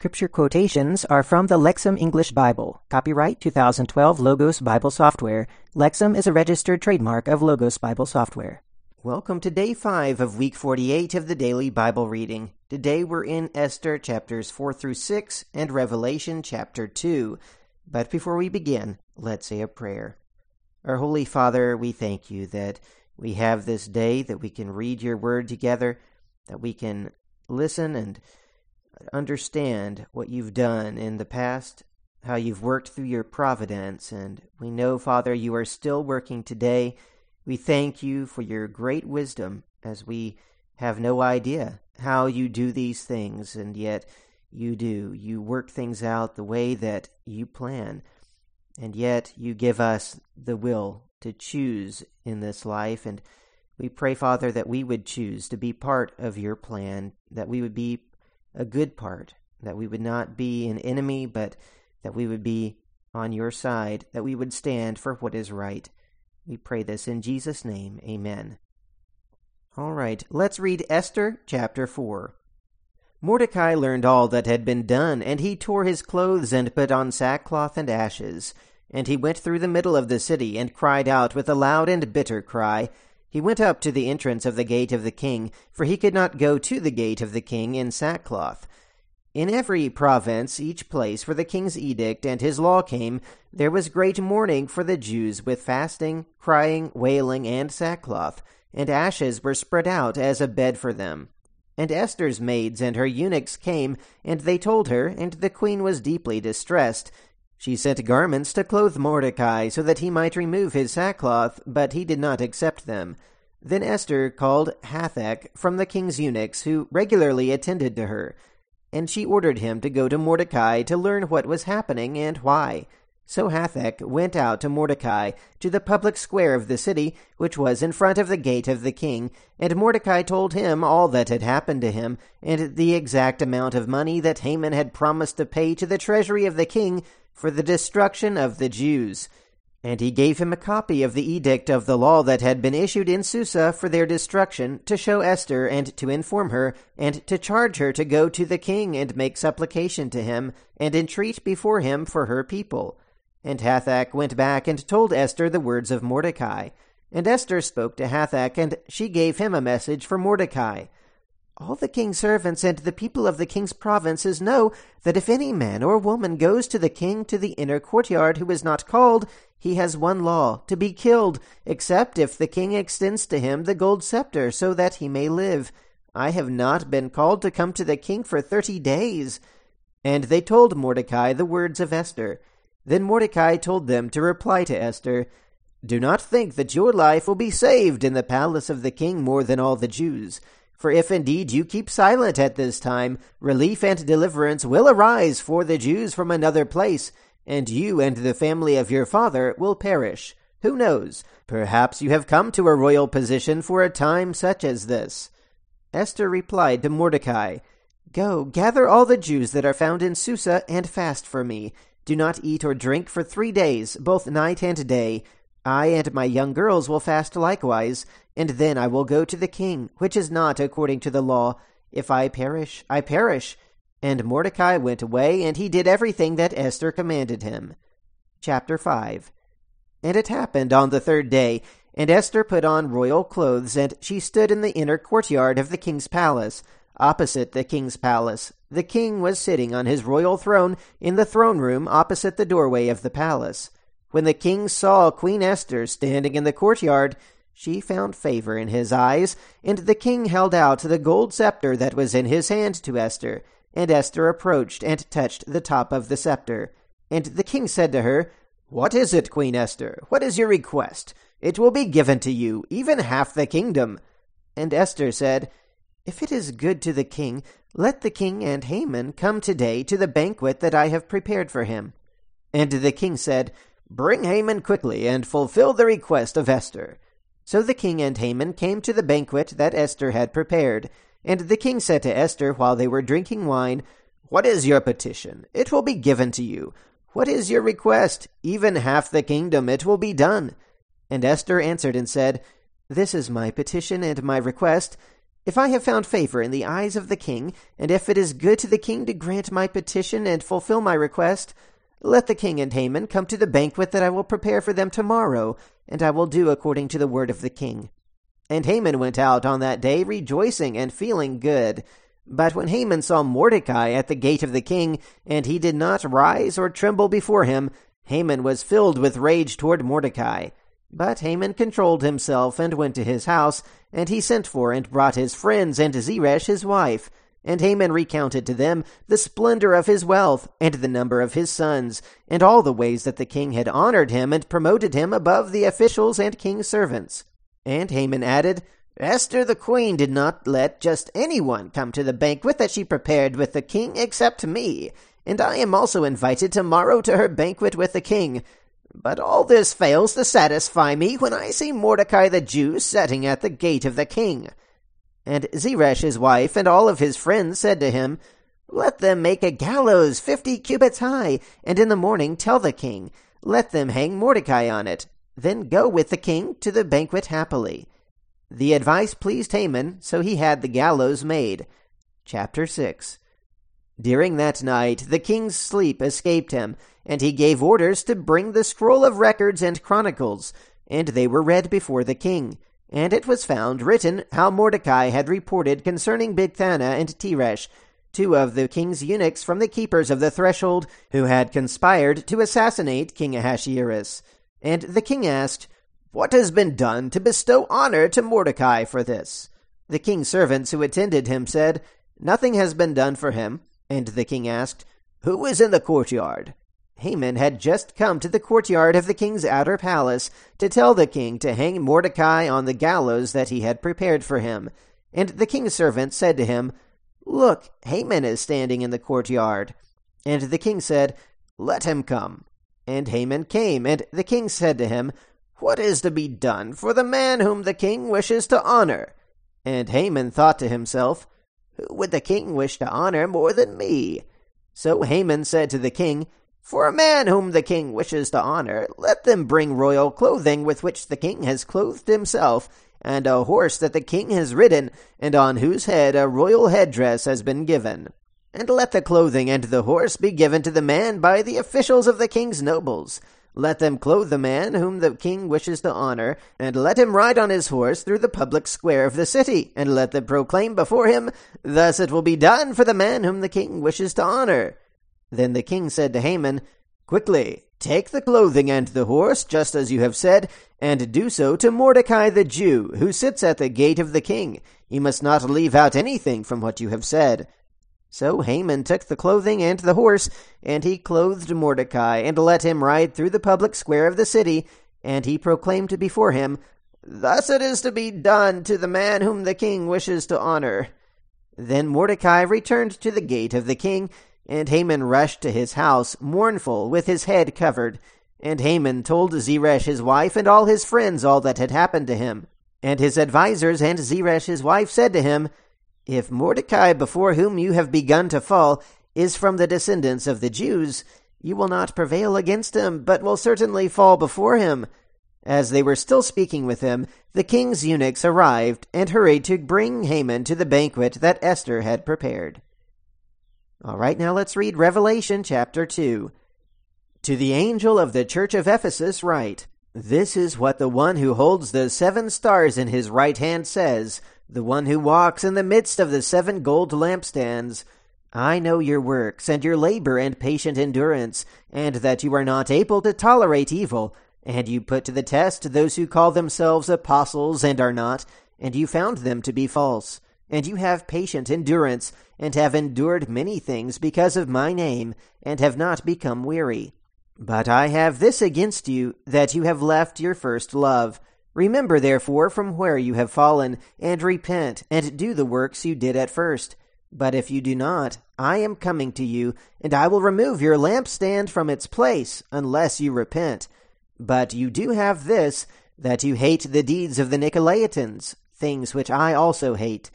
scripture quotations are from the Lexham English Bible. Copyright 2012 Logos Bible Software. Lexham is a registered trademark of Logos Bible Software. Welcome to day 5 of week 48 of the daily Bible reading. Today we're in Esther chapters 4 through 6 and Revelation chapter 2. But before we begin, let's say a prayer. Our Holy Father, we thank you that we have this day, that we can read your word together, that we can listen and understand what you've done in the past, how you've worked through your providence, and we know, Father, you are still working today. We thank you for your great wisdom as we have no idea how you do these things, and yet you do. You work things out the way that you plan, and yet you give us the will to choose in this life. And we pray, Father, that we would choose to be part of your plan, that we would be a good part, that we would not be an enemy, but that we would be on your side, that we would stand for what is right. We pray this in Jesus' name. Amen. All right, let's read Esther chapter 4. Mordecai learned all that had been done, and he tore his clothes and put on sackcloth and ashes. And he went through the middle of the city, and cried out with a loud and bitter cry, he went up to the entrance of the gate of the king, for he could not go to the gate of the king in sackcloth. In every province, each place where the king's edict and his law came, there was great mourning for the Jews with fasting, crying, wailing, and sackcloth, and ashes were spread out as a bed for them. And Esther's maids and her eunuchs came, and they told her, and the queen was deeply distressed, she sent garments to clothe Mordecai so that he might remove his sackcloth, but he did not accept them. Then Esther called Hathach from the king's eunuchs, who regularly attended to her, and she ordered him to go to Mordecai to learn what was happening and why. So Hathach went out to Mordecai to the public square of the city, which was in front of the gate of the king, and Mordecai told him all that had happened to him, and the exact amount of money that Haman had promised to pay to the treasury of the king for the destruction of the Jews. And he gave him a copy of the edict of the law that had been issued in Susa for their destruction, to show Esther and to inform her, and to charge her to go to the king and make supplication to him, and entreat before him for her people. And Hathach went back and told Esther the words of Mordecai. And Esther spoke to Hathach, and she gave him a message for Mordecai. All the king's servants and the people of the king's provinces know that if any man or woman goes to the king to the inner courtyard who is not called, he has one law to be killed, except if the king extends to him the gold scepter so that he may live. I have not been called to come to the king for thirty days. And they told Mordecai the words of Esther. Then Mordecai told them to reply to Esther, Do not think that your life will be saved in the palace of the king more than all the Jews. For if indeed you keep silent at this time, relief and deliverance will arise for the Jews from another place, and you and the family of your father will perish. Who knows? Perhaps you have come to a royal position for a time such as this. Esther replied to Mordecai, Go, gather all the Jews that are found in Susa, and fast for me. Do not eat or drink for three days, both night and day. I and my young girls will fast likewise, and then I will go to the king, which is not according to the law. If I perish, I perish. And Mordecai went away, and he did everything that Esther commanded him. Chapter 5 And it happened on the third day, and Esther put on royal clothes, and she stood in the inner courtyard of the king's palace, opposite the king's palace. The king was sitting on his royal throne in the throne room opposite the doorway of the palace. When the king saw Queen Esther standing in the courtyard, she found favor in his eyes, and the king held out the gold scepter that was in his hand to Esther. And Esther approached and touched the top of the scepter. And the king said to her, What is it, Queen Esther? What is your request? It will be given to you, even half the kingdom. And Esther said, If it is good to the king, let the king and Haman come today to the banquet that I have prepared for him. And the king said, Bring Haman quickly, and fulfill the request of Esther. So the king and Haman came to the banquet that Esther had prepared. And the king said to Esther while they were drinking wine, What is your petition? It will be given to you. What is your request? Even half the kingdom, it will be done. And Esther answered and said, This is my petition and my request. If I have found favor in the eyes of the king, and if it is good to the king to grant my petition and fulfill my request, let the king and Haman come to the banquet that I will prepare for them tomorrow, and I will do according to the word of the king. And Haman went out on that day rejoicing and feeling good. But when Haman saw Mordecai at the gate of the king, and he did not rise or tremble before him, Haman was filled with rage toward Mordecai. But Haman controlled himself and went to his house, and he sent for and brought his friends and Zeresh his wife. And Haman recounted to them the splendor of his wealth, and the number of his sons, and all the ways that the king had honored him and promoted him above the officials and king's servants. And Haman added, Esther the queen did not let just anyone come to the banquet that she prepared with the king except me, and I am also invited tomorrow to her banquet with the king. But all this fails to satisfy me when I see Mordecai the Jew sitting at the gate of the king. And Zeresh his wife and all of his friends said to him, Let them make a gallows fifty cubits high, and in the morning tell the king, Let them hang Mordecai on it. Then go with the king to the banquet happily. The advice pleased Haman, so he had the gallows made. Chapter 6 During that night the king's sleep escaped him, and he gave orders to bring the scroll of records and chronicles, and they were read before the king. And it was found written how Mordecai had reported concerning Bigthana and Teresh, two of the king's eunuchs from the keepers of the threshold, who had conspired to assassinate King Ahasuerus. And the king asked, What has been done to bestow honor to Mordecai for this? The king's servants who attended him said, Nothing has been done for him. And the king asked, Who is in the courtyard? Haman had just come to the courtyard of the king's outer palace to tell the king to hang Mordecai on the gallows that he had prepared for him. And the king's servant said to him, Look, Haman is standing in the courtyard. And the king said, Let him come. And Haman came, and the king said to him, What is to be done for the man whom the king wishes to honor? And Haman thought to himself, Who would the king wish to honor more than me? So Haman said to the king, For a man whom the king wishes to honor, let them bring royal clothing with which the king has clothed himself, and a horse that the king has ridden, and on whose head a royal headdress has been given. And let the clothing and the horse be given to the man by the officials of the king's nobles. Let them clothe the man whom the king wishes to honor, and let him ride on his horse through the public square of the city, and let them proclaim before him, Thus it will be done for the man whom the king wishes to honor. Then the king said to Haman, Quickly, take the clothing and the horse, just as you have said, and do so to Mordecai the Jew, who sits at the gate of the king. You must not leave out anything from what you have said. So Haman took the clothing and the horse, and he clothed Mordecai, and let him ride through the public square of the city, and he proclaimed before him, Thus it is to be done to the man whom the king wishes to honor. Then Mordecai returned to the gate of the king, and Haman rushed to his house, mournful, with his head covered. And Haman told Zeresh his wife and all his friends all that had happened to him. And his advisers and Zeresh his wife said to him, if Mordecai, before whom you have begun to fall, is from the descendants of the Jews, you will not prevail against him, but will certainly fall before him. As they were still speaking with him, the king's eunuchs arrived and hurried to bring Haman to the banquet that Esther had prepared. All right, now let's read Revelation chapter 2. To the angel of the church of Ephesus write, This is what the one who holds the seven stars in his right hand says the one who walks in the midst of the seven gold lampstands. I know your works, and your labor and patient endurance, and that you are not able to tolerate evil, and you put to the test those who call themselves apostles and are not, and you found them to be false. And you have patient endurance, and have endured many things because of my name, and have not become weary. But I have this against you, that you have left your first love. Remember, therefore, from where you have fallen, and repent, and do the works you did at first. But if you do not, I am coming to you, and I will remove your lampstand from its place, unless you repent. But you do have this, that you hate the deeds of the Nicolaitans, things which I also hate.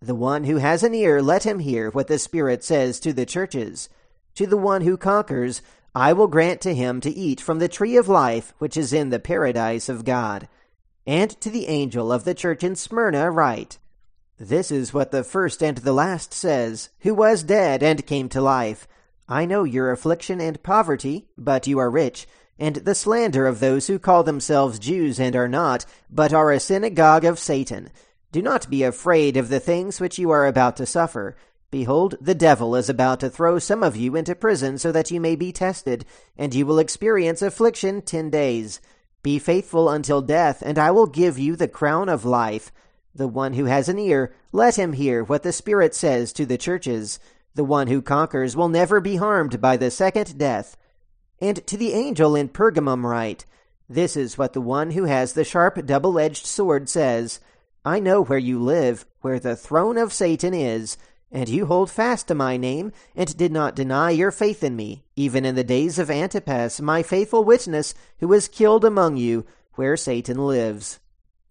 The one who has an ear, let him hear what the Spirit says to the churches. To the one who conquers, I will grant to him to eat from the tree of life which is in the paradise of God. And to the angel of the church in Smyrna write, This is what the first and the last says, who was dead and came to life. I know your affliction and poverty, but you are rich, and the slander of those who call themselves Jews and are not, but are a synagogue of Satan. Do not be afraid of the things which you are about to suffer. Behold, the devil is about to throw some of you into prison so that you may be tested, and you will experience affliction ten days. Be faithful until death, and I will give you the crown of life. The one who has an ear, let him hear what the Spirit says to the churches. The one who conquers will never be harmed by the second death. And to the angel in Pergamum write, This is what the one who has the sharp double edged sword says I know where you live, where the throne of Satan is and you hold fast to my name, and did not deny your faith in me, even in the days of Antipas, my faithful witness, who was killed among you, where Satan lives.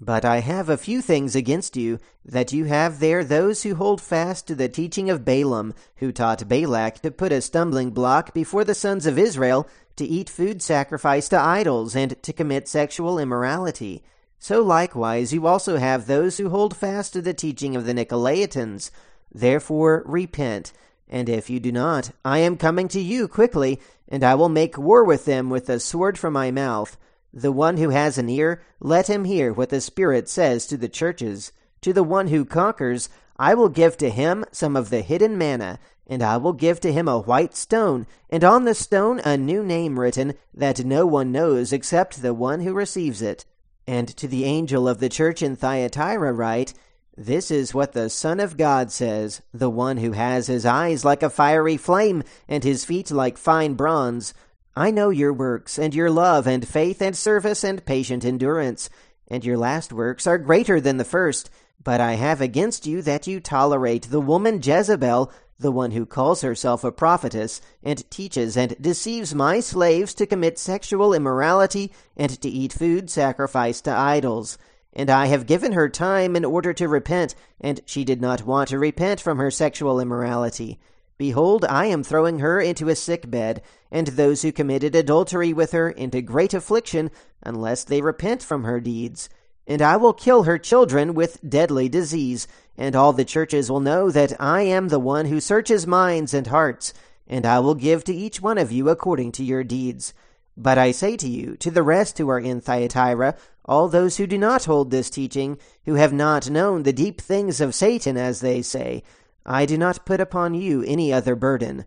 But I have a few things against you, that you have there those who hold fast to the teaching of Balaam, who taught Balak to put a stumbling block before the sons of Israel, to eat food sacrificed to idols, and to commit sexual immorality. So likewise you also have those who hold fast to the teaching of the Nicolaitans, Therefore repent, and if you do not, I am coming to you quickly, and I will make war with them with a sword from my mouth. The one who has an ear, let him hear what the Spirit says to the churches. To the one who conquers, I will give to him some of the hidden manna, and I will give to him a white stone, and on the stone a new name written, that no one knows except the one who receives it. And to the angel of the church in Thyatira write, this is what the Son of God says, the one who has his eyes like a fiery flame, and his feet like fine bronze. I know your works, and your love, and faith, and service, and patient endurance, and your last works are greater than the first. But I have against you that you tolerate the woman Jezebel, the one who calls herself a prophetess, and teaches and deceives my slaves to commit sexual immorality, and to eat food sacrificed to idols. And I have given her time in order to repent, and she did not want to repent from her sexual immorality. Behold, I am throwing her into a sick bed, and those who committed adultery with her into great affliction, unless they repent from her deeds. And I will kill her children with deadly disease, and all the churches will know that I am the one who searches minds and hearts, and I will give to each one of you according to your deeds. But I say to you, to the rest who are in Thyatira, all those who do not hold this teaching, who have not known the deep things of Satan, as they say, I do not put upon you any other burden.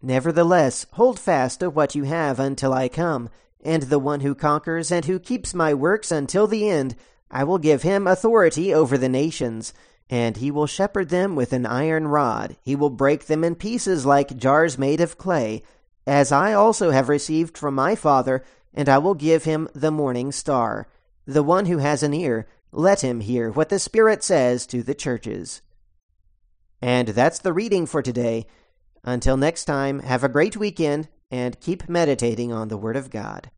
Nevertheless, hold fast to what you have until I come, and the one who conquers and who keeps my works until the end, I will give him authority over the nations, and he will shepherd them with an iron rod. He will break them in pieces like jars made of clay, as I also have received from my Father, and I will give him the morning star. The one who has an ear, let him hear what the Spirit says to the churches. And that's the reading for today. Until next time, have a great weekend and keep meditating on the Word of God.